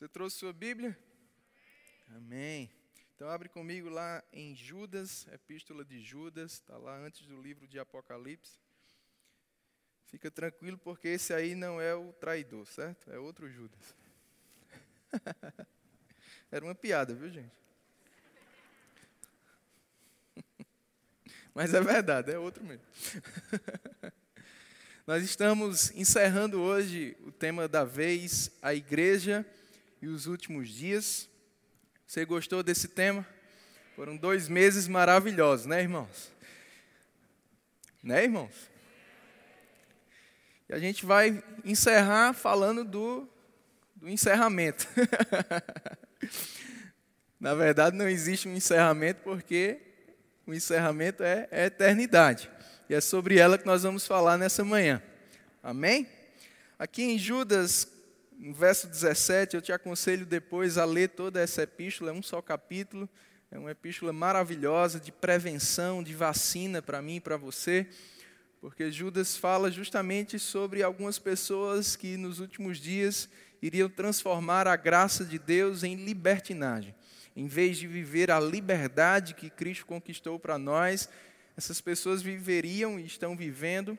Você trouxe sua Bíblia? Amém. Então abre comigo lá em Judas, Epístola de Judas, está lá antes do livro de Apocalipse. Fica tranquilo porque esse aí não é o traidor, certo? É outro Judas. Era uma piada, viu, gente? Mas é verdade, é outro mesmo. Nós estamos encerrando hoje o tema da vez, a igreja e os últimos dias. Você gostou desse tema? Foram dois meses maravilhosos, né, irmãos? Né, irmãos? E a gente vai encerrar falando do, do encerramento. Na verdade, não existe um encerramento porque o encerramento é a eternidade. E é sobre ela que nós vamos falar nessa manhã. Amém? Aqui em Judas no verso 17, eu te aconselho depois a ler toda essa epístola, é um só capítulo, é uma epístola maravilhosa de prevenção, de vacina para mim e para você, porque Judas fala justamente sobre algumas pessoas que nos últimos dias iriam transformar a graça de Deus em libertinagem. Em vez de viver a liberdade que Cristo conquistou para nós, essas pessoas viveriam e estão vivendo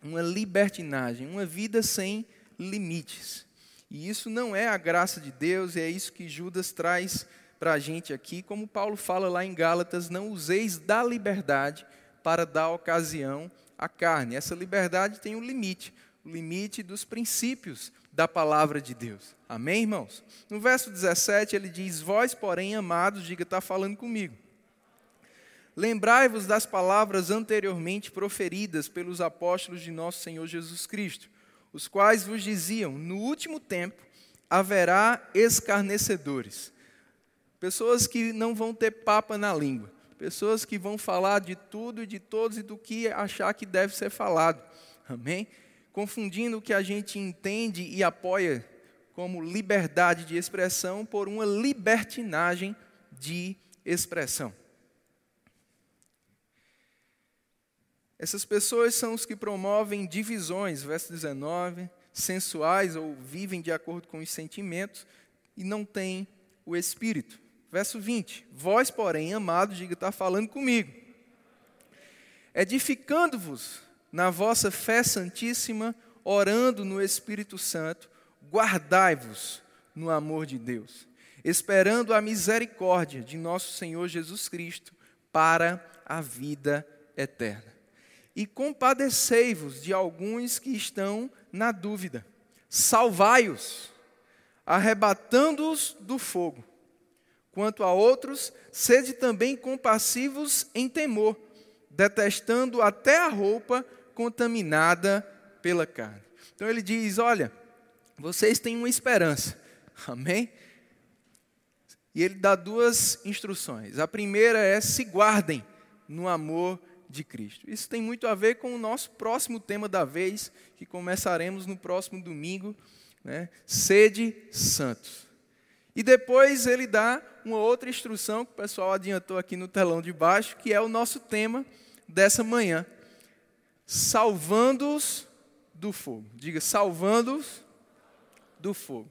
uma libertinagem, uma vida sem limites. E isso não é a graça de Deus, e é isso que Judas traz para a gente aqui. Como Paulo fala lá em Gálatas: não useis da liberdade para dar ocasião à carne. Essa liberdade tem um limite o limite dos princípios da palavra de Deus. Amém, irmãos? No verso 17 ele diz: Vós, porém, amados, diga, está falando comigo. Lembrai-vos das palavras anteriormente proferidas pelos apóstolos de nosso Senhor Jesus Cristo os quais vos diziam: no último tempo haverá escarnecedores. Pessoas que não vão ter papa na língua, pessoas que vão falar de tudo e de todos e do que achar que deve ser falado. Amém? Confundindo o que a gente entende e apoia como liberdade de expressão por uma libertinagem de expressão. Essas pessoas são os que promovem divisões, verso 19, sensuais ou vivem de acordo com os sentimentos e não têm o espírito. Verso 20: Vós, porém, amados, diga, está falando comigo, edificando-vos na vossa fé santíssima, orando no Espírito Santo, guardai-vos no amor de Deus, esperando a misericórdia de nosso Senhor Jesus Cristo para a vida eterna e compadecei-vos de alguns que estão na dúvida. Salvai-os, arrebatando-os do fogo. Quanto a outros, sede também compassivos em temor, detestando até a roupa contaminada pela carne. Então ele diz: Olha, vocês têm uma esperança, amém? E ele dá duas instruções. A primeira é: se guardem no amor de Cristo. Isso tem muito a ver com o nosso próximo tema da vez, que começaremos no próximo domingo, né? Sede santos. E depois ele dá uma outra instrução que o pessoal adiantou aqui no telão de baixo, que é o nosso tema dessa manhã. Salvando-os do fogo. Diga, salvando-os do fogo.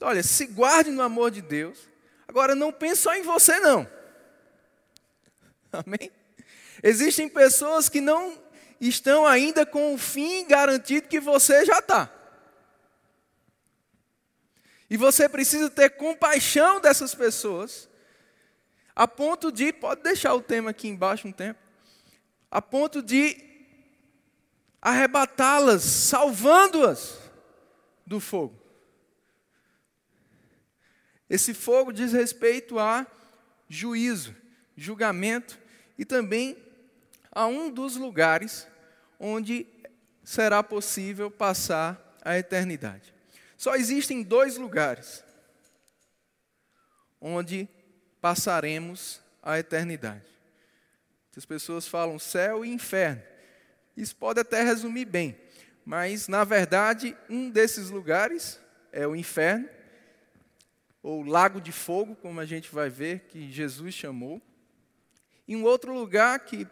Olha, se guarde no amor de Deus. Agora não pense só em você, não. Amém? Existem pessoas que não estão ainda com o fim garantido que você já está. E você precisa ter compaixão dessas pessoas, a ponto de, pode deixar o tema aqui embaixo um tempo, a ponto de arrebatá-las, salvando-as do fogo. Esse fogo diz respeito a juízo, julgamento e também a um dos lugares onde será possível passar a eternidade. Só existem dois lugares onde passaremos a eternidade. As pessoas falam céu e inferno. Isso pode até resumir bem, mas na verdade, um desses lugares é o inferno, ou lago de fogo, como a gente vai ver que Jesus chamou. E um outro lugar que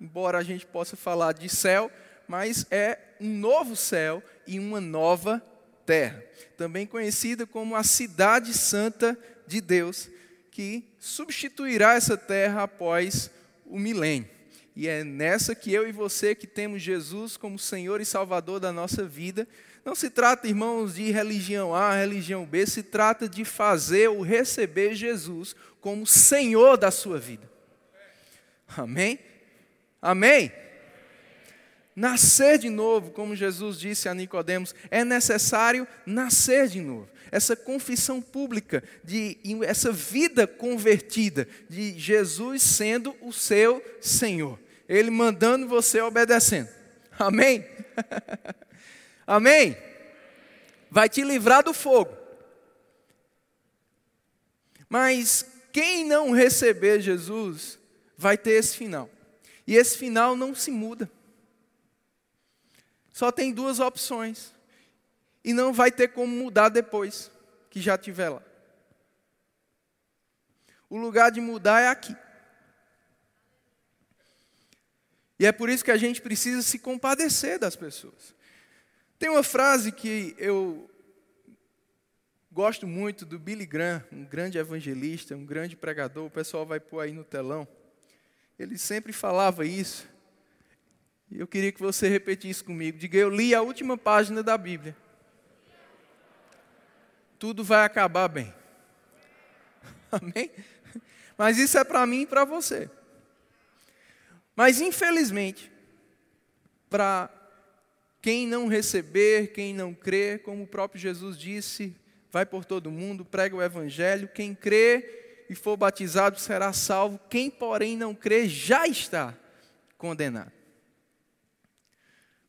embora a gente possa falar de céu, mas é um novo céu e uma nova terra, também conhecida como a cidade santa de Deus, que substituirá essa terra após o milênio. E é nessa que eu e você, que temos Jesus como Senhor e Salvador da nossa vida, não se trata, irmãos, de religião A, religião B, se trata de fazer ou receber Jesus como Senhor da sua vida. Amém? Amém? Nascer de novo, como Jesus disse a Nicodemos, é necessário nascer de novo. Essa confissão pública de essa vida convertida de Jesus sendo o seu Senhor. Ele mandando você obedecendo. Amém? Amém? Vai te livrar do fogo. Mas quem não receber Jesus vai ter esse final. E esse final não se muda. Só tem duas opções. E não vai ter como mudar depois que já estiver lá. O lugar de mudar é aqui. E é por isso que a gente precisa se compadecer das pessoas. Tem uma frase que eu gosto muito do Billy Graham, um grande evangelista, um grande pregador, o pessoal vai pôr aí no telão. Ele sempre falava isso. E eu queria que você repetisse comigo. Diga, eu li a última página da Bíblia. Tudo vai acabar bem. Amém? Mas isso é para mim e para você. Mas infelizmente, para quem não receber, quem não crer, como o próprio Jesus disse, vai por todo mundo, prega o evangelho, quem crê e for batizado será salvo, quem porém não crê já está condenado.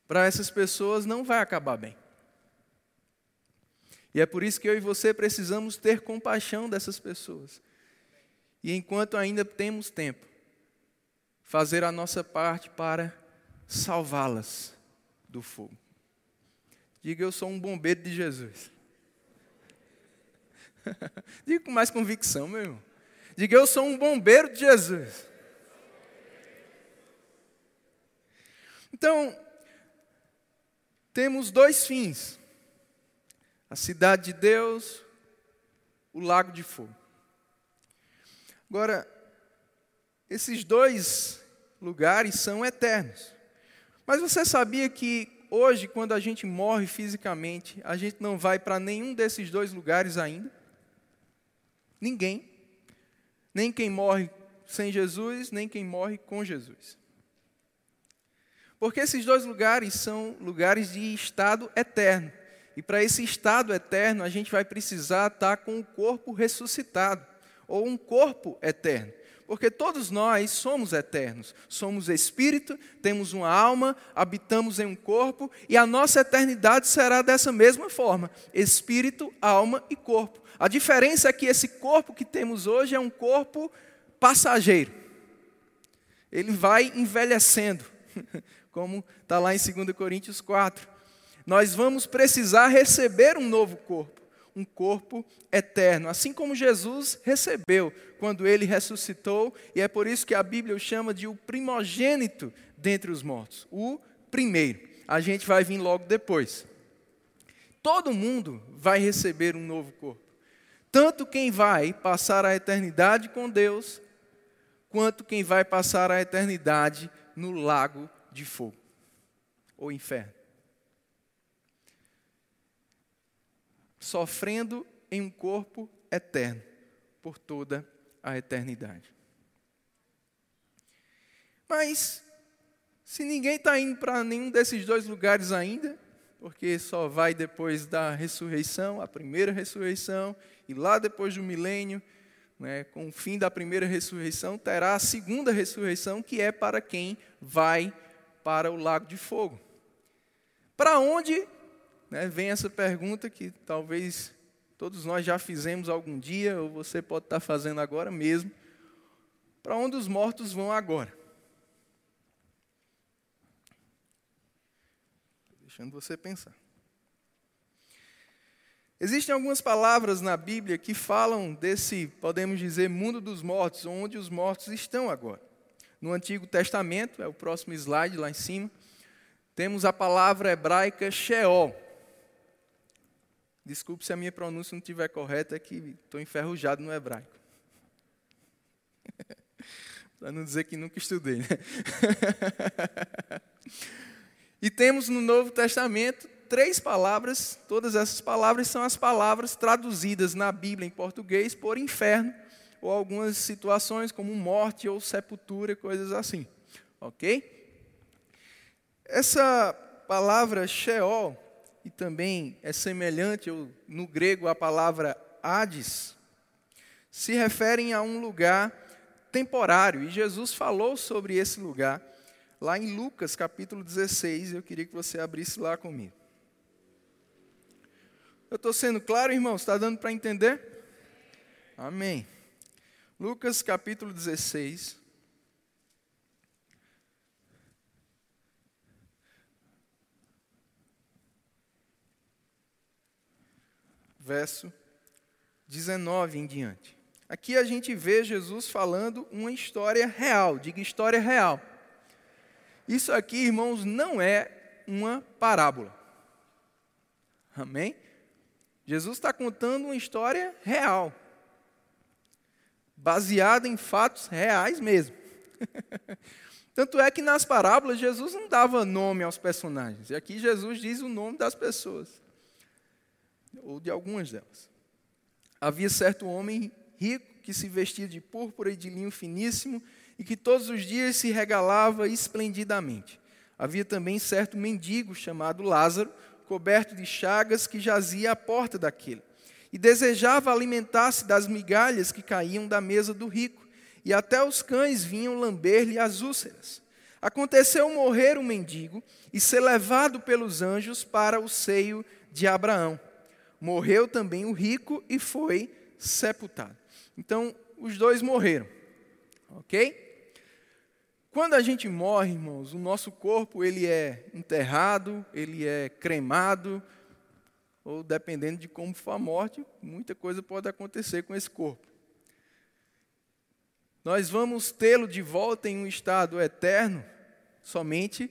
Para essas pessoas não vai acabar bem. E é por isso que eu e você precisamos ter compaixão dessas pessoas. E enquanto ainda temos tempo, fazer a nossa parte para salvá-las do fogo. Diga, eu sou um bombeiro de Jesus. Diga com mais convicção, meu irmão. Diga, eu sou um bombeiro de Jesus. Então, temos dois fins: a cidade de Deus, o lago de fogo. Agora, esses dois lugares são eternos. Mas você sabia que hoje, quando a gente morre fisicamente, a gente não vai para nenhum desses dois lugares ainda? Ninguém. Nem quem morre sem Jesus, nem quem morre com Jesus. Porque esses dois lugares são lugares de estado eterno. E para esse estado eterno, a gente vai precisar estar com o corpo ressuscitado, ou um corpo eterno porque todos nós somos eternos. Somos espírito, temos uma alma, habitamos em um corpo e a nossa eternidade será dessa mesma forma: espírito, alma e corpo. A diferença é que esse corpo que temos hoje é um corpo passageiro. Ele vai envelhecendo, como está lá em 2 Coríntios 4. Nós vamos precisar receber um novo corpo um corpo eterno, assim como Jesus recebeu quando ele ressuscitou, e é por isso que a Bíblia o chama de o primogênito dentre os mortos, o primeiro. A gente vai vir logo depois. Todo mundo vai receber um novo corpo. Tanto quem vai passar a eternidade com Deus, quanto quem vai passar a eternidade no lago de fogo ou inferno. Sofrendo em um corpo eterno por toda a eternidade. Mas, se ninguém está indo para nenhum desses dois lugares ainda, porque só vai depois da ressurreição, a primeira ressurreição, e lá depois do milênio, né, com o fim da primeira ressurreição, terá a segunda ressurreição, que é para quem vai para o lago de fogo. Para onde né, vem essa pergunta que talvez todos nós já fizemos algum dia, ou você pode estar fazendo agora mesmo. Para onde os mortos vão agora? Deixando você pensar. Existem algumas palavras na Bíblia que falam desse, podemos dizer, mundo dos mortos, onde os mortos estão agora. No Antigo Testamento, é o próximo slide lá em cima, temos a palavra hebraica Sheol, Desculpe se a minha pronúncia não estiver correta, é que estou enferrujado no hebraico. Para não dizer que nunca estudei. Né? e temos no Novo Testamento três palavras, todas essas palavras são as palavras traduzidas na Bíblia em português por inferno, ou algumas situações como morte ou sepultura, coisas assim. Ok? Essa palavra Sheol, e também é semelhante no grego à palavra Hades, se referem a um lugar temporário. E Jesus falou sobre esse lugar lá em Lucas capítulo 16. Eu queria que você abrisse lá comigo. Eu estou sendo claro, irmão? Está dando para entender? Amém. Lucas capítulo 16. Verso 19 em diante. Aqui a gente vê Jesus falando uma história real, diga história real. Isso aqui, irmãos, não é uma parábola. Amém? Jesus está contando uma história real, baseada em fatos reais mesmo. Tanto é que nas parábolas Jesus não dava nome aos personagens, e aqui Jesus diz o nome das pessoas, ou de algumas delas. Havia certo homem rico que se vestia de púrpura e de linho finíssimo e que todos os dias se regalava esplendidamente. Havia também certo mendigo chamado Lázaro, coberto de chagas, que jazia à porta daquele. E desejava alimentar-se das migalhas que caíam da mesa do rico, e até os cães vinham lamber-lhe as úlceras. Aconteceu morrer o mendigo e ser levado pelos anjos para o seio de Abraão. Morreu também o rico e foi sepultado. Então, os dois morreram. Ok? Quando a gente morre, irmãos, o nosso corpo ele é enterrado, ele é cremado, ou dependendo de como for a morte, muita coisa pode acontecer com esse corpo. Nós vamos tê-lo de volta em um estado eterno somente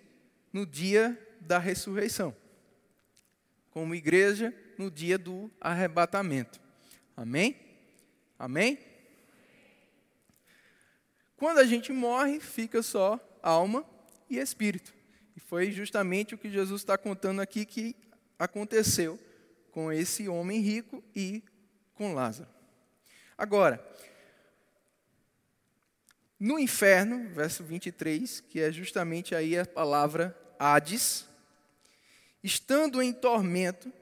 no dia da ressurreição. Como igreja, no dia do arrebatamento. Amém? Amém? Quando a gente morre, fica só alma e espírito. E foi justamente o que Jesus está contando aqui que aconteceu com esse homem rico e com Lázaro. Agora, no inferno, verso 23, que é justamente aí a palavra Hades, estando em tormento,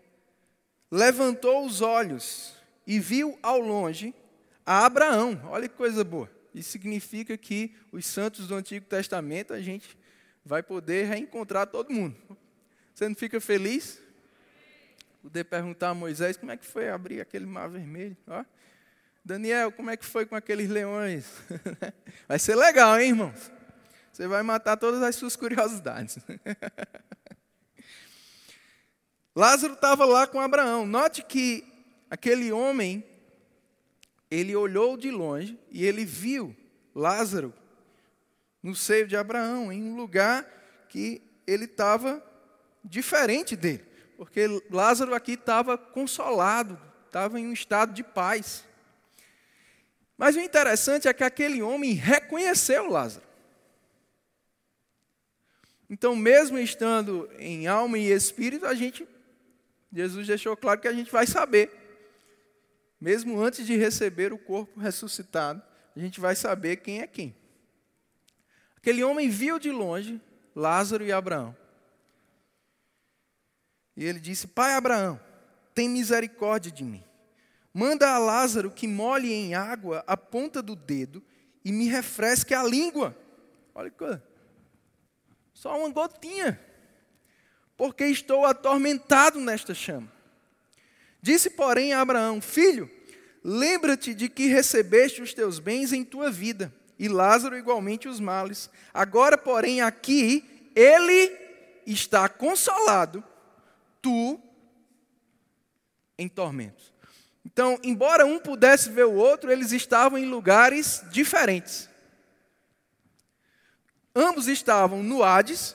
levantou os olhos e viu ao longe a Abraão. Olha que coisa boa. Isso significa que os santos do Antigo Testamento a gente vai poder reencontrar todo mundo. Você não fica feliz? Poder perguntar a Moisés como é que foi abrir aquele mar vermelho. Ó. Daniel, como é que foi com aqueles leões? vai ser legal, hein, irmãos? Você vai matar todas as suas curiosidades. Lázaro estava lá com Abraão. Note que aquele homem ele olhou de longe e ele viu Lázaro no seio de Abraão, em um lugar que ele estava diferente dele, porque Lázaro aqui estava consolado, estava em um estado de paz. Mas o interessante é que aquele homem reconheceu Lázaro. Então, mesmo estando em alma e espírito, a gente, Jesus deixou claro que a gente vai saber mesmo antes de receber o corpo ressuscitado, a gente vai saber quem é quem. Aquele homem viu de longe Lázaro e Abraão. E ele disse: Pai Abraão, tem misericórdia de mim. Manda a Lázaro que molhe em água a ponta do dedo e me refresque a língua. Olha que coisa. Só uma gotinha. Porque estou atormentado nesta chama. Disse, porém, a Abraão: Filho, lembra-te de que recebeste os teus bens em tua vida, e Lázaro igualmente os males. Agora, porém, aqui ele está consolado, tu em tormentos. Então, embora um pudesse ver o outro, eles estavam em lugares diferentes. Ambos estavam no Hades,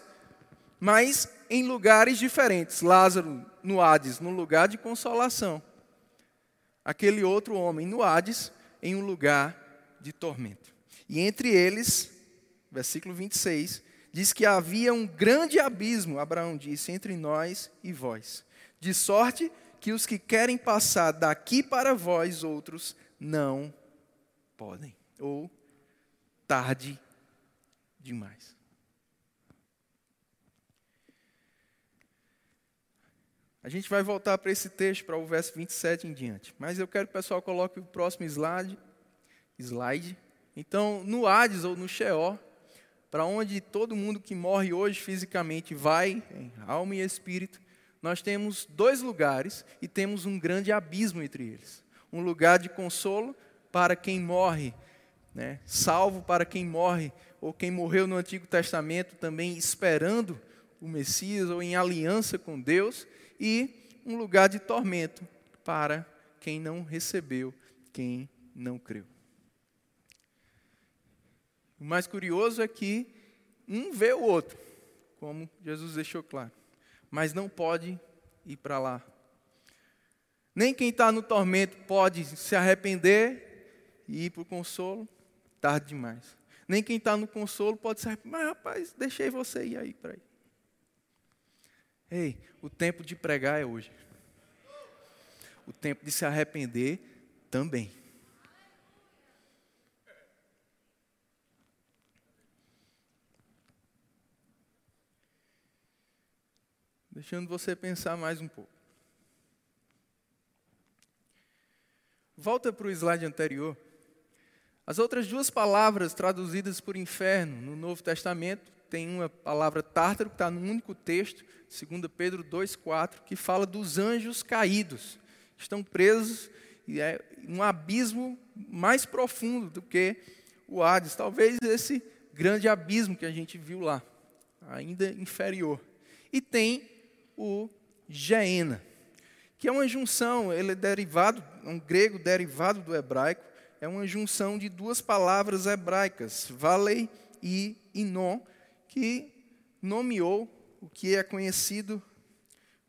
mas em lugares diferentes. Lázaro no Hades, no lugar de consolação. Aquele outro homem no Hades, em um lugar de tormento. E entre eles, versículo 26, diz que havia um grande abismo, Abraão disse, entre nós e vós, de sorte que os que querem passar daqui para vós outros não podem, ou tarde demais. A gente vai voltar para esse texto, para o verso 27 em diante. Mas eu quero que o pessoal coloque o próximo slide. slide. Então, no Hades ou no Sheol, para onde todo mundo que morre hoje fisicamente vai, em alma e espírito, nós temos dois lugares e temos um grande abismo entre eles. Um lugar de consolo para quem morre, né? salvo para quem morre, ou quem morreu no Antigo Testamento também esperando o Messias ou em aliança com Deus e um lugar de tormento para quem não recebeu, quem não creu. O mais curioso é que um vê o outro, como Jesus deixou claro, mas não pode ir para lá. Nem quem está no tormento pode se arrepender e ir para o consolo, tarde demais. Nem quem está no consolo pode se arrepender, mas rapaz, deixei você ir aí para aí. Ei, o tempo de pregar é hoje. O tempo de se arrepender também. Deixando você pensar mais um pouco. Volta para o slide anterior. As outras duas palavras traduzidas por inferno no Novo Testamento tem uma palavra tártaro que está no único texto, 2 Pedro 2,4, que fala dos anjos caídos. Estão presos e é um abismo mais profundo do que o Hades. Talvez esse grande abismo que a gente viu lá, ainda inferior. E tem o Geena, que é uma junção, ele é derivado, é um grego derivado do hebraico, é uma junção de duas palavras hebraicas, valei e inon, que nomeou o que é conhecido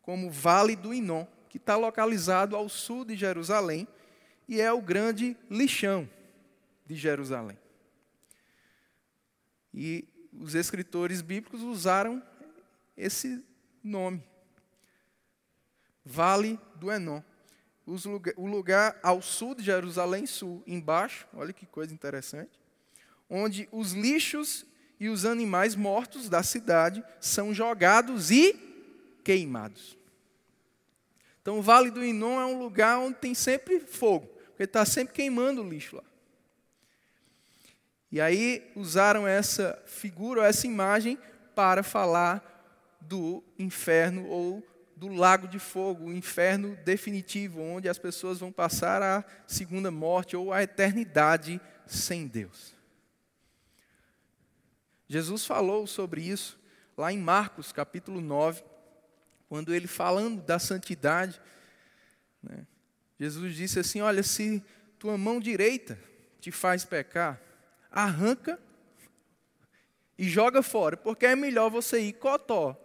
como Vale do Inom, que está localizado ao sul de Jerusalém e é o grande lixão de Jerusalém. E os escritores bíblicos usaram esse nome, Vale do Enom. O lugar ao sul de Jerusalém, sul, embaixo, olha que coisa interessante, onde os lixos e os animais mortos da cidade são jogados e queimados. Então, o Vale do Inon é um lugar onde tem sempre fogo, porque está sempre queimando o lixo lá. E aí usaram essa figura, essa imagem, para falar do inferno ou do lago de fogo, o inferno definitivo, onde as pessoas vão passar a segunda morte ou a eternidade sem Deus. Jesus falou sobre isso lá em Marcos, capítulo 9, quando ele falando da santidade, né, Jesus disse assim: Olha, se tua mão direita te faz pecar, arranca e joga fora, porque é melhor você ir cotó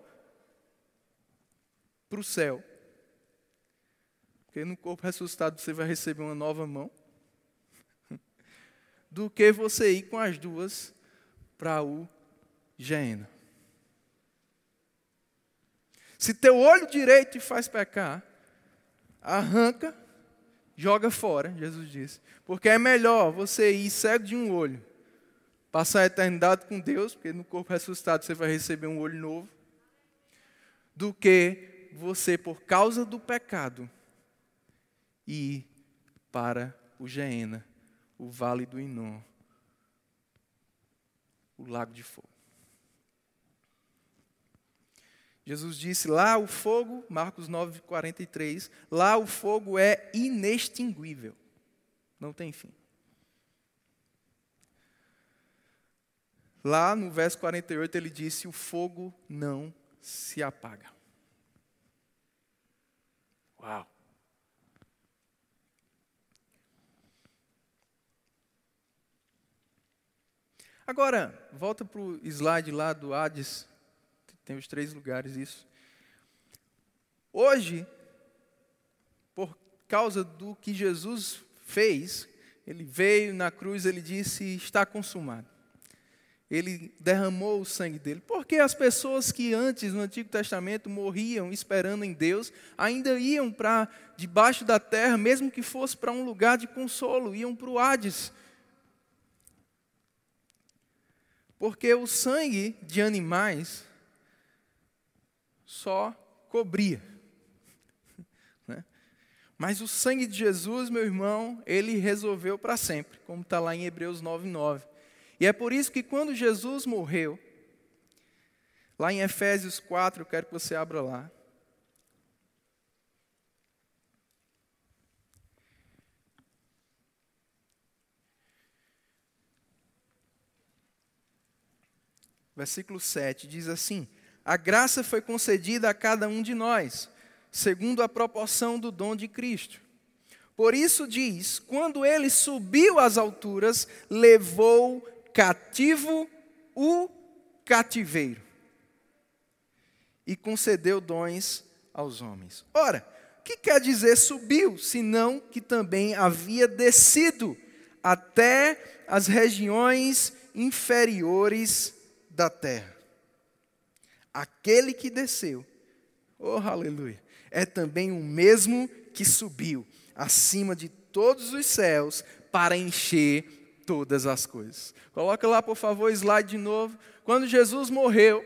para o céu, porque no corpo ressuscitado você vai receber uma nova mão, do que você ir com as duas para o Gênero. Se teu olho direito te faz pecar, arranca, joga fora, Jesus disse. Porque é melhor você ir cego de um olho, passar a eternidade com Deus, porque no corpo ressuscitado você vai receber um olho novo, do que você, por causa do pecado, ir para o Geena, o vale do Inom, o lago de fogo. Jesus disse: lá o fogo, Marcos 9, 43, lá o fogo é inextinguível, não tem fim. Lá no verso 48 ele disse: o fogo não se apaga. Uau! Agora, volta para o slide lá do Hades tem os três lugares isso. Hoje, por causa do que Jesus fez, ele veio na cruz, ele disse: está consumado. Ele derramou o sangue dele. Porque as pessoas que antes, no Antigo Testamento, morriam esperando em Deus, ainda iam para debaixo da terra, mesmo que fosse para um lugar de consolo, iam para o Hades. Porque o sangue de animais só cobria. Né? Mas o sangue de Jesus, meu irmão, ele resolveu para sempre, como está lá em Hebreus 9,9. E é por isso que quando Jesus morreu, lá em Efésios 4, eu quero que você abra lá. Versículo 7, diz assim: A graça foi concedida a cada um de nós, segundo a proporção do dom de Cristo. Por isso diz: quando ele subiu às alturas, levou cativo o cativeiro e concedeu dons aos homens. Ora, o que quer dizer subiu, senão que também havia descido até as regiões inferiores da terra. Aquele que desceu, oh aleluia, é também o mesmo que subiu acima de todos os céus para encher todas as coisas. Coloca lá, por favor, slide de novo. Quando Jesus morreu,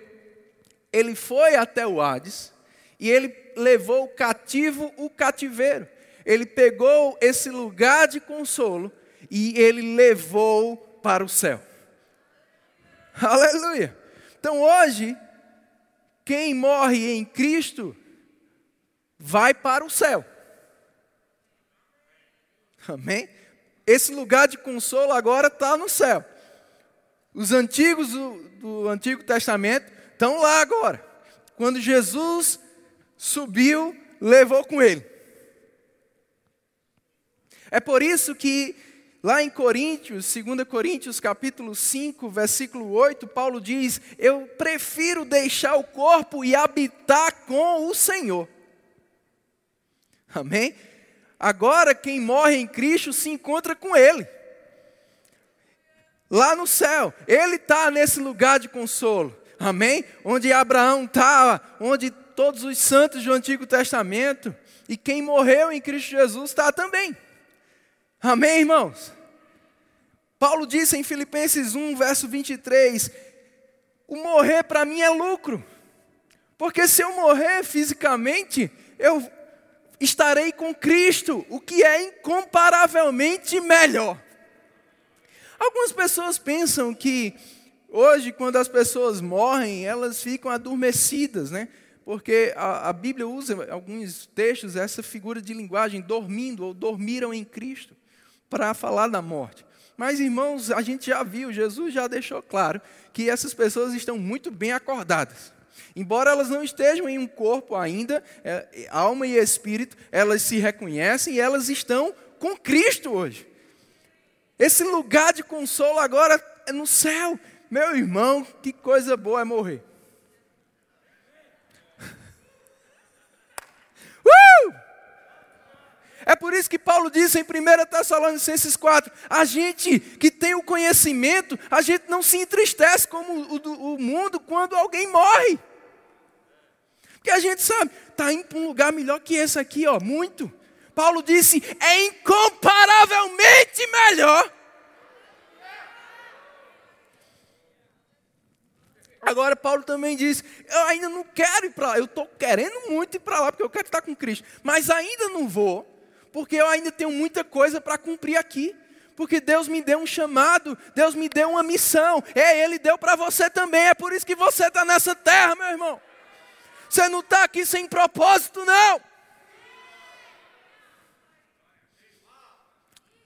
ele foi até o Hades e ele levou o cativo o cativeiro. Ele pegou esse lugar de consolo e ele levou para o céu. Aleluia. Então hoje, quem morre em Cristo vai para o céu. Amém? Esse lugar de consolo agora está no céu. Os antigos do, do Antigo Testamento estão lá agora. Quando Jesus subiu, levou com ele. É por isso que Lá em Coríntios, 2 Coríntios capítulo 5, versículo 8, Paulo diz: Eu prefiro deixar o corpo e habitar com o Senhor. Amém? Agora, quem morre em Cristo se encontra com Ele. Lá no céu, Ele está nesse lugar de consolo. Amém? Onde Abraão estava, onde todos os santos do Antigo Testamento, e quem morreu em Cristo Jesus está também. Amém, irmãos? Paulo disse em Filipenses 1, verso 23: O morrer para mim é lucro, porque se eu morrer fisicamente, eu estarei com Cristo, o que é incomparavelmente melhor. Algumas pessoas pensam que hoje, quando as pessoas morrem, elas ficam adormecidas, né? Porque a, a Bíblia usa em alguns textos essa figura de linguagem, dormindo ou dormiram em Cristo, para falar da morte. Mas, irmãos, a gente já viu, Jesus já deixou claro que essas pessoas estão muito bem acordadas. Embora elas não estejam em um corpo ainda, é, alma e espírito, elas se reconhecem e elas estão com Cristo hoje. Esse lugar de consolo agora é no céu. Meu irmão, que coisa boa é morrer. É por isso que Paulo disse em 1 Tessalonicenses 4: a gente que tem o conhecimento, a gente não se entristece como o, o mundo quando alguém morre. Porque a gente sabe, está indo para um lugar melhor que esse aqui, ó, muito. Paulo disse: é incomparavelmente melhor. Agora, Paulo também diz: Eu ainda não quero ir para lá, eu estou querendo muito ir para lá, porque eu quero estar com Cristo, mas ainda não vou, porque eu ainda tenho muita coisa para cumprir aqui. Porque Deus me deu um chamado, Deus me deu uma missão. É, Ele deu para você também. É por isso que você está nessa terra, meu irmão. Você não está aqui sem propósito, não.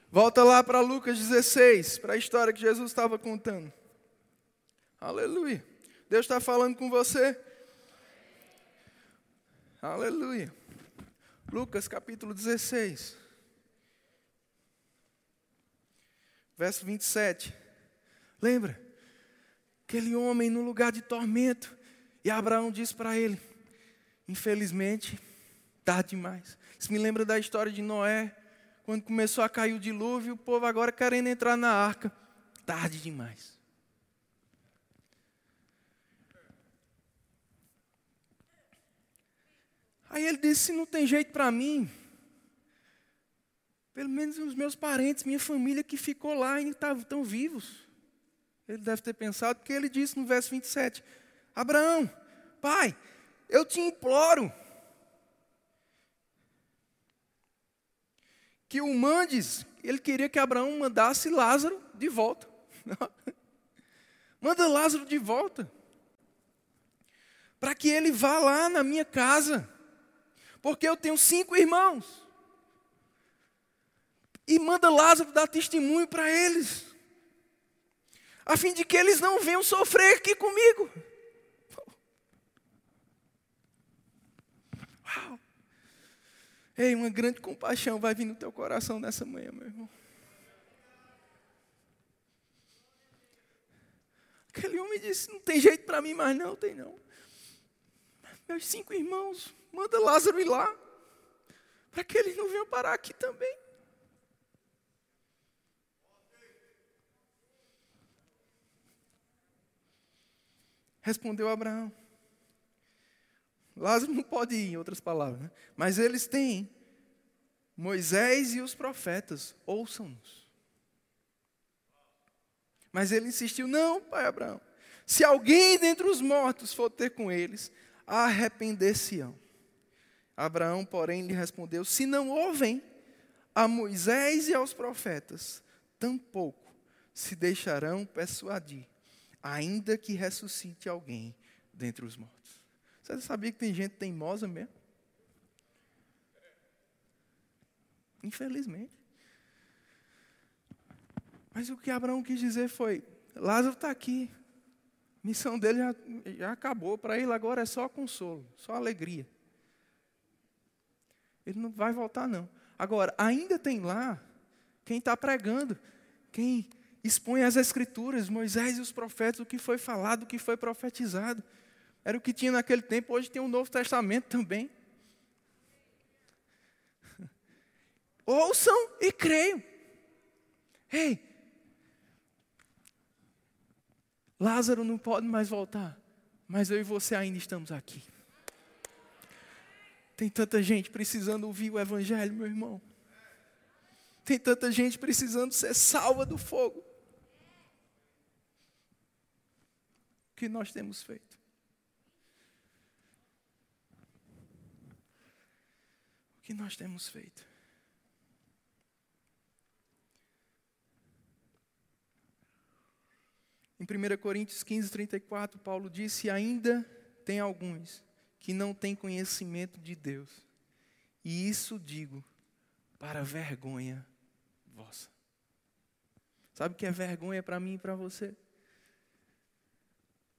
Volta lá para Lucas 16, para a história que Jesus estava contando. Aleluia. Deus está falando com você. Aleluia. Lucas capítulo 16, verso 27. Lembra? Aquele homem no lugar de tormento. E Abraão diz para ele: Infelizmente, Tarde demais. Isso me lembra da história de Noé, quando começou a cair o dilúvio, o povo agora querendo entrar na arca. Tarde demais. Aí ele disse: se não tem jeito para mim, pelo menos os meus parentes, minha família que ficou lá ainda estão vivos. Ele deve ter pensado, porque ele disse no verso 27, Abraão, pai, eu te imploro que o mandes, ele queria que Abraão mandasse Lázaro de volta. Manda Lázaro de volta. Para que ele vá lá na minha casa. Porque eu tenho cinco irmãos. E manda Lázaro dar testemunho para eles. A fim de que eles não venham sofrer aqui comigo. Uau. Ei, uma grande compaixão vai vir no teu coração nessa manhã, meu irmão. Aquele homem disse: Não tem jeito para mim mais, não, tem não. Meus cinco irmãos, manda Lázaro ir lá, para que eles não venham parar aqui também. Respondeu Abraão: Lázaro não pode ir, em outras palavras, né? mas eles têm Moisés e os profetas, ouçam-nos. Mas ele insistiu: Não, pai Abraão, se alguém dentre os mortos for ter com eles, arrepender-se-ão. Abraão, porém, lhe respondeu: Se não ouvem a Moisés e aos profetas, tampouco se deixarão persuadir, ainda que ressuscite alguém dentre os mortos. Você sabia que tem gente teimosa mesmo? Infelizmente. Mas o que Abraão quis dizer foi: Lázaro está aqui. A missão dele já, já acabou. Para ele agora é só consolo, só alegria. Ele não vai voltar, não. Agora, ainda tem lá quem está pregando, quem expõe as Escrituras, Moisés e os profetas, o que foi falado, o que foi profetizado. Era o que tinha naquele tempo, hoje tem um Novo Testamento também. Ouçam e creiam. Ei, Lázaro não pode mais voltar, mas eu e você ainda estamos aqui. Tem tanta gente precisando ouvir o Evangelho, meu irmão. Tem tanta gente precisando ser salva do fogo. O que nós temos feito? O que nós temos feito? Em 1 Coríntios 15, 34, Paulo disse: Ainda tem alguns que não têm conhecimento de Deus, e isso digo para vergonha vossa. Sabe o que é vergonha para mim e para você?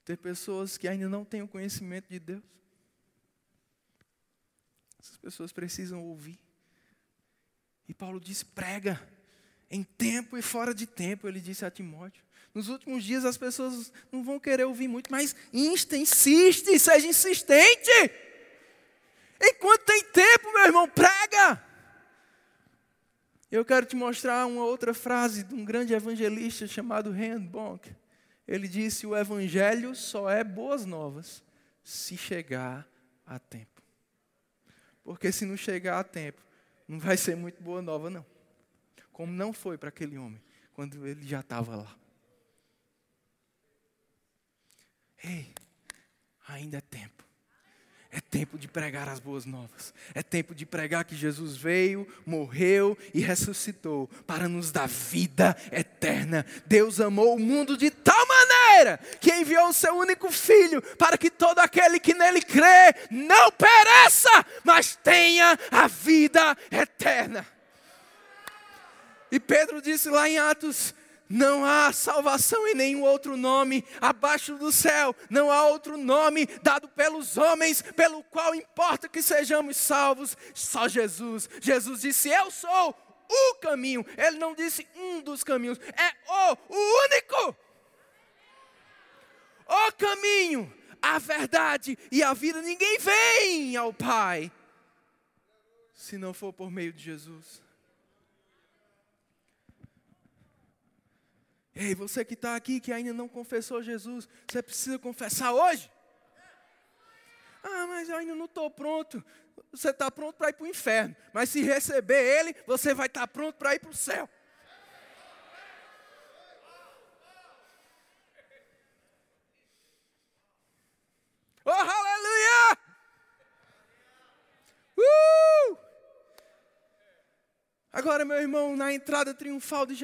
Ter pessoas que ainda não têm o conhecimento de Deus. Essas pessoas precisam ouvir. E Paulo diz: prega, em tempo e fora de tempo, ele disse a Timóteo. Nos últimos dias as pessoas não vão querer ouvir muito, mas insta, insiste, seja insistente. Enquanto tem tempo, meu irmão, prega. Eu quero te mostrar uma outra frase de um grande evangelista chamado Rand Bonk. Ele disse: O evangelho só é boas novas se chegar a tempo. Porque se não chegar a tempo, não vai ser muito boa nova, não. Como não foi para aquele homem, quando ele já estava lá. Ei, ainda é tempo. É tempo de pregar as boas novas. É tempo de pregar que Jesus veio, morreu e ressuscitou para nos dar vida eterna. Deus amou o mundo de tal maneira que enviou o seu único filho para que todo aquele que nele crê não pereça, mas tenha a vida eterna. E Pedro disse lá em Atos não há salvação em nenhum outro nome abaixo do céu. Não há outro nome dado pelos homens pelo qual importa que sejamos salvos. Só Jesus. Jesus disse: Eu sou o caminho. Ele não disse um dos caminhos. É o, o único. O caminho, a verdade e a vida. Ninguém vem ao Pai se não for por meio de Jesus. Ei, você que está aqui, que ainda não confessou Jesus, você precisa confessar hoje. Ah, mas eu ainda não estou pronto. Você está pronto para ir para o inferno. Mas se receber Ele, você vai estar tá pronto para ir para o céu. Oh, aleluia! Uh! Agora, meu irmão, na entrada triunfal de,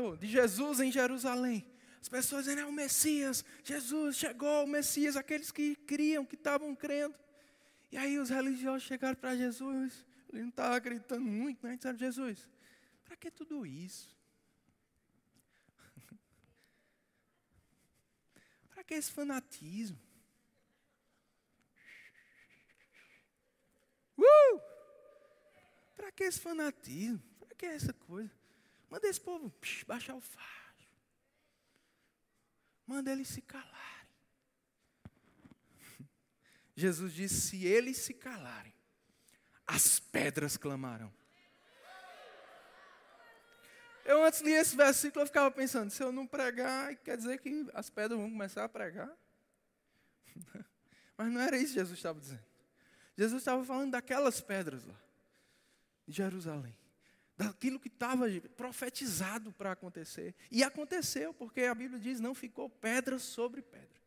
oh, de Jesus em Jerusalém, as pessoas dizem, é o Messias, Jesus chegou, o Messias, aqueles que criam, que estavam crendo. E aí os religiosos chegaram para Jesus, ele não estava acreditando muito, né? Disseram, Jesus, para que tudo isso? para que esse fanatismo? Uh! Para que esse fanatismo? Para que essa coisa? Manda esse povo psh, baixar o fardo. Manda eles se calarem. Jesus disse: se eles se calarem, as pedras clamarão. Eu antes li esse versículo, eu ficava pensando, se eu não pregar, quer dizer que as pedras vão começar a pregar? Mas não era isso que Jesus estava dizendo. Jesus estava falando daquelas pedras lá, de Jerusalém daquilo que estava profetizado para acontecer. E aconteceu, porque a Bíblia diz: não ficou pedra sobre pedra.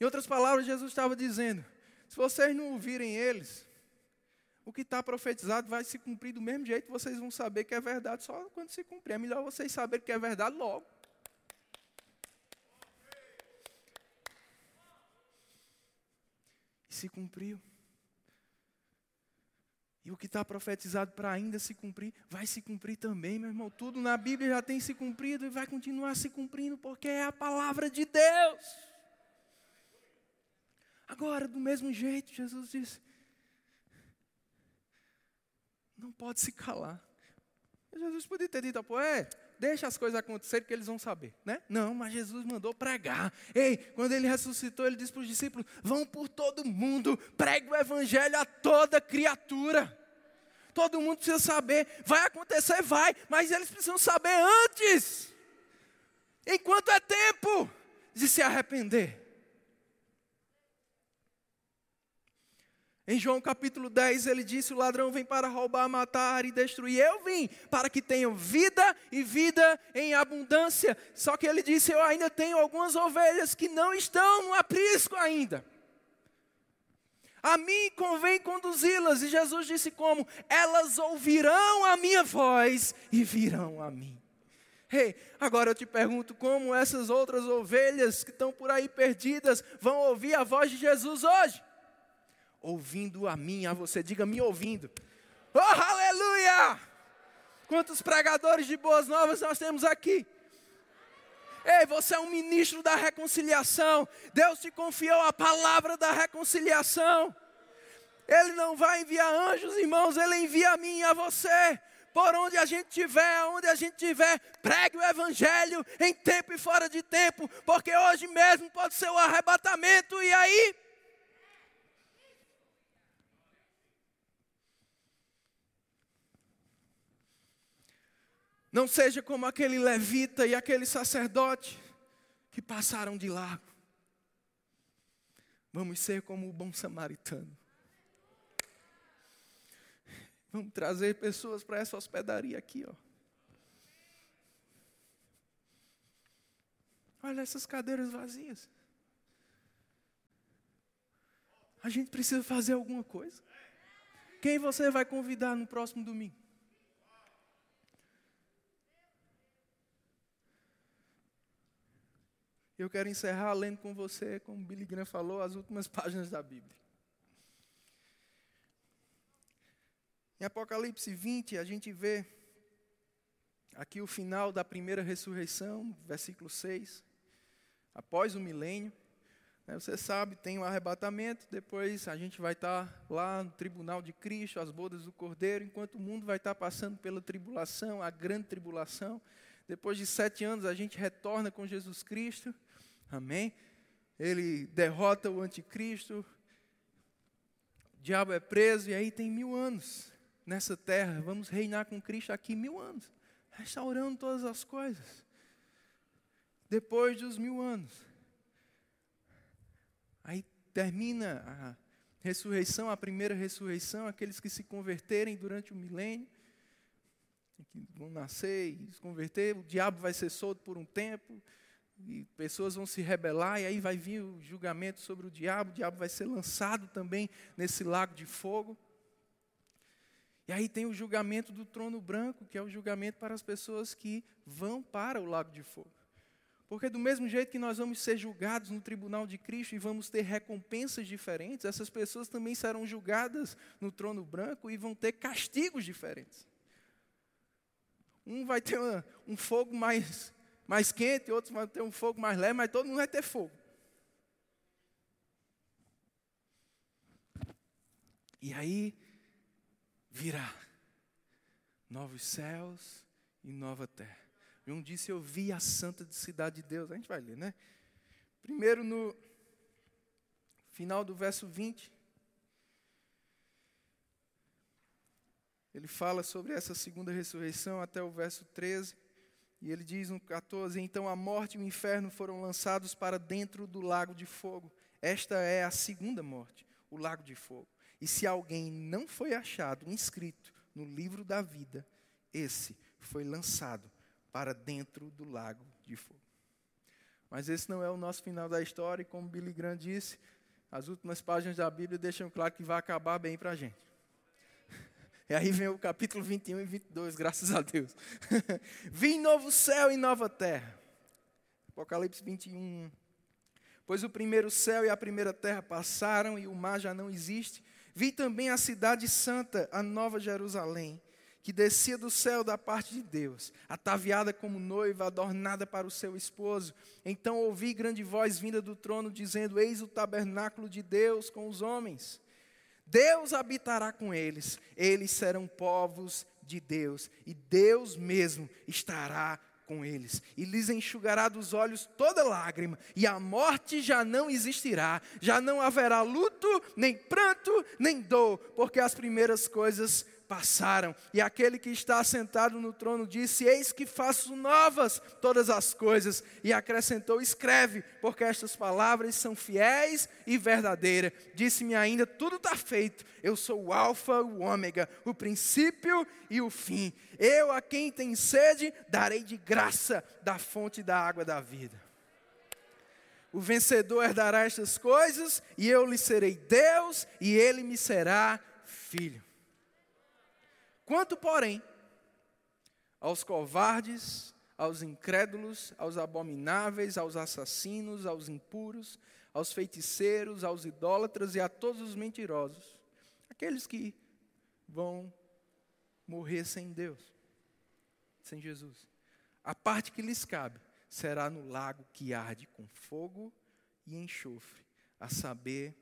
Em outras palavras, Jesus estava dizendo: se vocês não ouvirem eles, o que está profetizado vai se cumprir do mesmo jeito, vocês vão saber que é verdade só quando se cumprir. É melhor vocês saberem que é verdade logo. E se cumpriu. E o que está profetizado para ainda se cumprir, vai se cumprir também, meu irmão. Tudo na Bíblia já tem se cumprido e vai continuar se cumprindo, porque é a palavra de Deus. Agora, do mesmo jeito, Jesus disse: não pode se calar. Jesus podia ter dito, pô, é, deixa as coisas acontecerem que eles vão saber, né? Não, mas Jesus mandou pregar. Ei, quando ele ressuscitou, ele disse para os discípulos: vão por todo mundo, pregue o evangelho a toda criatura. Todo mundo precisa saber, vai acontecer, vai, mas eles precisam saber antes, enquanto é tempo de se arrepender. Em João capítulo 10, ele disse: O ladrão vem para roubar, matar e destruir. Eu vim para que tenham vida e vida em abundância. Só que ele disse: Eu ainda tenho algumas ovelhas que não estão no aprisco ainda. A mim convém conduzi-las. E Jesus disse: Como? Elas ouvirão a minha voz e virão a mim. Hey, agora eu te pergunto: como essas outras ovelhas que estão por aí perdidas vão ouvir a voz de Jesus hoje? ouvindo a mim, a você. Diga me ouvindo. Oh, aleluia! Quantos pregadores de boas novas nós temos aqui? Ei, você é um ministro da reconciliação. Deus te confiou a palavra da reconciliação. Ele não vai enviar anjos, irmãos, ele envia a mim e a você. Por onde a gente estiver, onde a gente estiver, pregue o evangelho em tempo e fora de tempo, porque hoje mesmo pode ser o arrebatamento e aí Não seja como aquele levita e aquele sacerdote que passaram de largo. Vamos ser como o bom samaritano. Vamos trazer pessoas para essa hospedaria aqui, ó. Olha essas cadeiras vazias. A gente precisa fazer alguma coisa. Quem você vai convidar no próximo domingo? Eu quero encerrar lendo com você, como Billy Graham falou, as últimas páginas da Bíblia. Em Apocalipse 20, a gente vê aqui o final da primeira ressurreição, versículo 6. Após o milênio, né, você sabe, tem o arrebatamento, depois a gente vai estar lá no tribunal de Cristo, as bodas do Cordeiro, enquanto o mundo vai estar passando pela tribulação, a grande tribulação. Depois de sete anos, a gente retorna com Jesus Cristo. Amém? Ele derrota o anticristo, O diabo é preso e aí tem mil anos nessa terra. Vamos reinar com Cristo aqui mil anos, restaurando todas as coisas. Depois dos mil anos. Aí termina a ressurreição, a primeira ressurreição, aqueles que se converterem durante o milênio, que vão nascer e se converter, o diabo vai ser solto por um tempo, e pessoas vão se rebelar, e aí vai vir o julgamento sobre o diabo, o diabo vai ser lançado também nesse lago de fogo. E aí tem o julgamento do trono branco, que é o julgamento para as pessoas que vão para o lago de fogo. Porque do mesmo jeito que nós vamos ser julgados no tribunal de Cristo e vamos ter recompensas diferentes, essas pessoas também serão julgadas no trono branco e vão ter castigos diferentes. Um vai ter uma, um fogo mais, mais quente, outro vai ter um fogo mais leve, mas todo mundo vai ter fogo. E aí virá novos céus e nova terra. João disse: Eu vi a santa cidade de Deus. A gente vai ler, né? Primeiro no final do verso 20. Ele fala sobre essa segunda ressurreição até o verso 13. E ele diz no 14: Então a morte e o inferno foram lançados para dentro do lago de fogo. Esta é a segunda morte, o lago de fogo. E se alguém não foi achado inscrito no livro da vida, esse foi lançado para dentro do lago de fogo. Mas esse não é o nosso final da história, e como Billy Graham disse, as últimas páginas da Bíblia deixam claro que vai acabar bem para a gente. E aí vem o capítulo 21 e 22, graças a Deus. Vi novo céu e nova terra. Apocalipse 21. Pois o primeiro céu e a primeira terra passaram e o mar já não existe. Vi também a cidade santa, a nova Jerusalém que descia do céu da parte de Deus, ataviada como noiva, adornada para o seu esposo. Então ouvi grande voz vinda do trono, dizendo: Eis o tabernáculo de Deus com os homens. Deus habitará com eles, eles serão povos de Deus, e Deus mesmo estará com eles, e lhes enxugará dos olhos toda lágrima, e a morte já não existirá, já não haverá luto, nem pranto, nem dor, porque as primeiras coisas passaram. E aquele que está sentado no trono disse: Eis que faço novas todas as coisas. E acrescentou: Escreve, porque estas palavras são fiéis e verdadeiras. Disse-me ainda: Tudo está feito. Eu sou o Alfa, o Ômega, o princípio e o fim. Eu a quem tem sede darei de graça da fonte da água da vida. O vencedor herdará estas coisas, e eu lhe serei Deus, e ele me será filho. Quanto, porém, aos covardes, aos incrédulos, aos abomináveis, aos assassinos, aos impuros, aos feiticeiros, aos idólatras e a todos os mentirosos, aqueles que vão morrer sem Deus, sem Jesus. A parte que lhes cabe será no lago que arde com fogo e enxofre, a saber,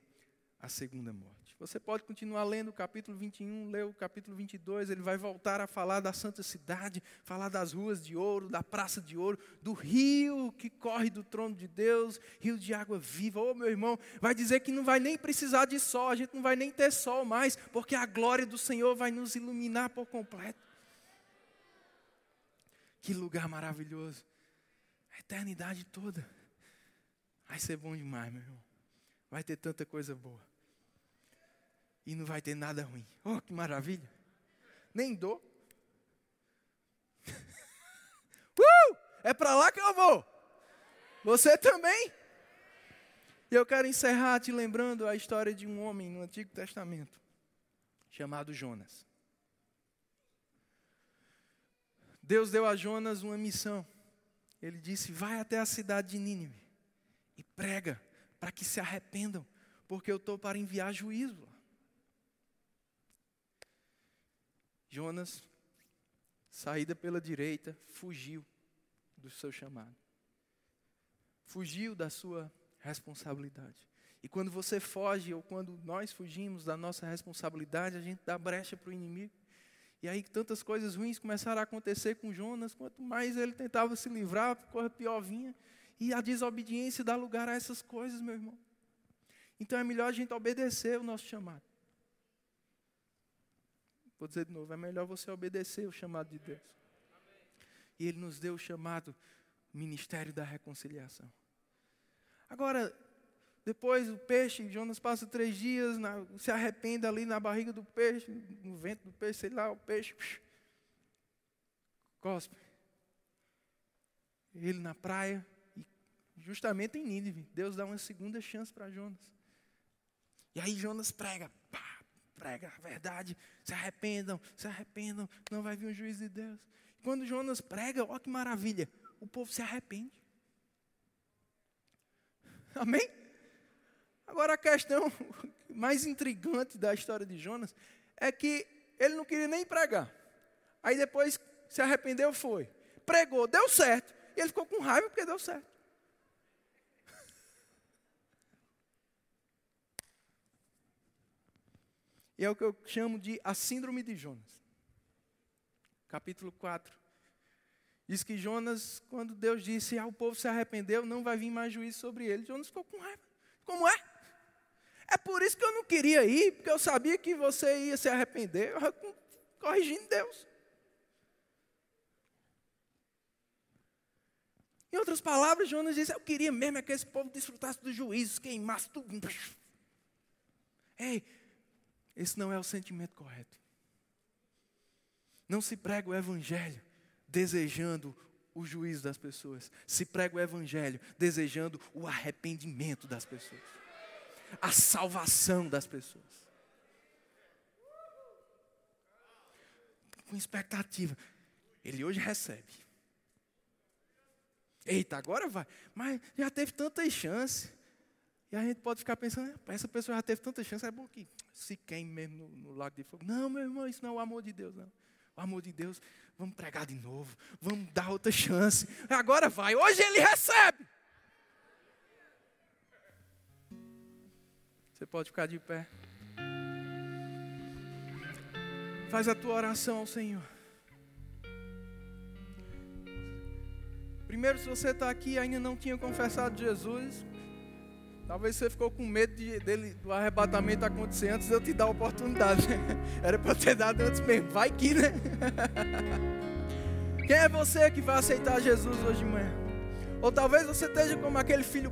a segunda morte. Você pode continuar lendo o capítulo 21, ler o capítulo 22, ele vai voltar a falar da santa cidade, falar das ruas de ouro, da praça de ouro, do rio que corre do trono de Deus, rio de água viva. Ô oh, meu irmão, vai dizer que não vai nem precisar de sol, a gente não vai nem ter sol mais, porque a glória do Senhor vai nos iluminar por completo. Que lugar maravilhoso. A eternidade toda. Vai ser bom demais, meu irmão. Vai ter tanta coisa boa. E não vai ter nada ruim. Oh, que maravilha. Nem dor. uh! É para lá que eu vou. Você também? E eu quero encerrar te lembrando a história de um homem no Antigo Testamento, chamado Jonas. Deus deu a Jonas uma missão. Ele disse: Vai até a cidade de Nínive e prega para que se arrependam, porque eu estou para enviar juízo. Jonas, saída pela direita, fugiu do seu chamado. Fugiu da sua responsabilidade. E quando você foge, ou quando nós fugimos da nossa responsabilidade, a gente dá brecha para o inimigo. E aí tantas coisas ruins começaram a acontecer com Jonas, quanto mais ele tentava se livrar, coisa pior vinha. E a desobediência dá lugar a essas coisas, meu irmão. Então é melhor a gente obedecer o nosso chamado. Vou dizer de novo, é melhor você obedecer o chamado de Deus. E Ele nos deu o chamado Ministério da Reconciliação. Agora, depois o peixe, Jonas passa três dias, na, se arrepende ali na barriga do peixe, no vento do peixe, sei lá, o peixe psh, cospe. Ele na praia, e justamente em Nínive, Deus dá uma segunda chance para Jonas. E aí Jonas prega, pá, prega a verdade, se arrependam, se arrependam, não vai vir o juiz de Deus. Quando Jonas prega, olha que maravilha, o povo se arrepende. Amém? Agora a questão mais intrigante da história de Jonas é que ele não queria nem pregar. Aí depois se arrependeu, foi. Pregou, deu certo. E ele ficou com raiva porque deu certo. E é o que eu chamo de a síndrome de Jonas. Capítulo 4. Diz que Jonas, quando Deus disse, ah, o povo se arrependeu, não vai vir mais juízo sobre ele. Jonas ficou com raiva. Como é? É por isso que eu não queria ir, porque eu sabia que você ia se arrepender, corrigindo Deus. Em outras palavras, Jonas disse: Eu queria mesmo é que esse povo desfrutasse dos juízos, queimasse tudo. Ei, esse não é o sentimento correto. Não se prega o evangelho desejando o juízo das pessoas. Se prega o evangelho desejando o arrependimento das pessoas. A salvação das pessoas. Com expectativa. Ele hoje recebe. Eita, agora vai. Mas já teve tantas chances. E a gente pode ficar pensando, essa pessoa já teve tanta chance, é bom que se queime mesmo no, no, lago de fogo. Não, meu irmão, isso não é o amor de Deus, não. O amor de Deus, vamos pregar de novo, vamos dar outra chance. Agora vai, hoje ele recebe. Você pode ficar de pé. Faz a tua oração ao Senhor. Primeiro, se você está aqui e ainda não tinha confessado Jesus, Talvez você ficou com medo de, dele, do arrebatamento acontecer antes de eu te dar a oportunidade. Era para ter dado antes mesmo. Vai que, né? Quem é você que vai aceitar Jesus hoje de manhã? Ou talvez você esteja como aquele filho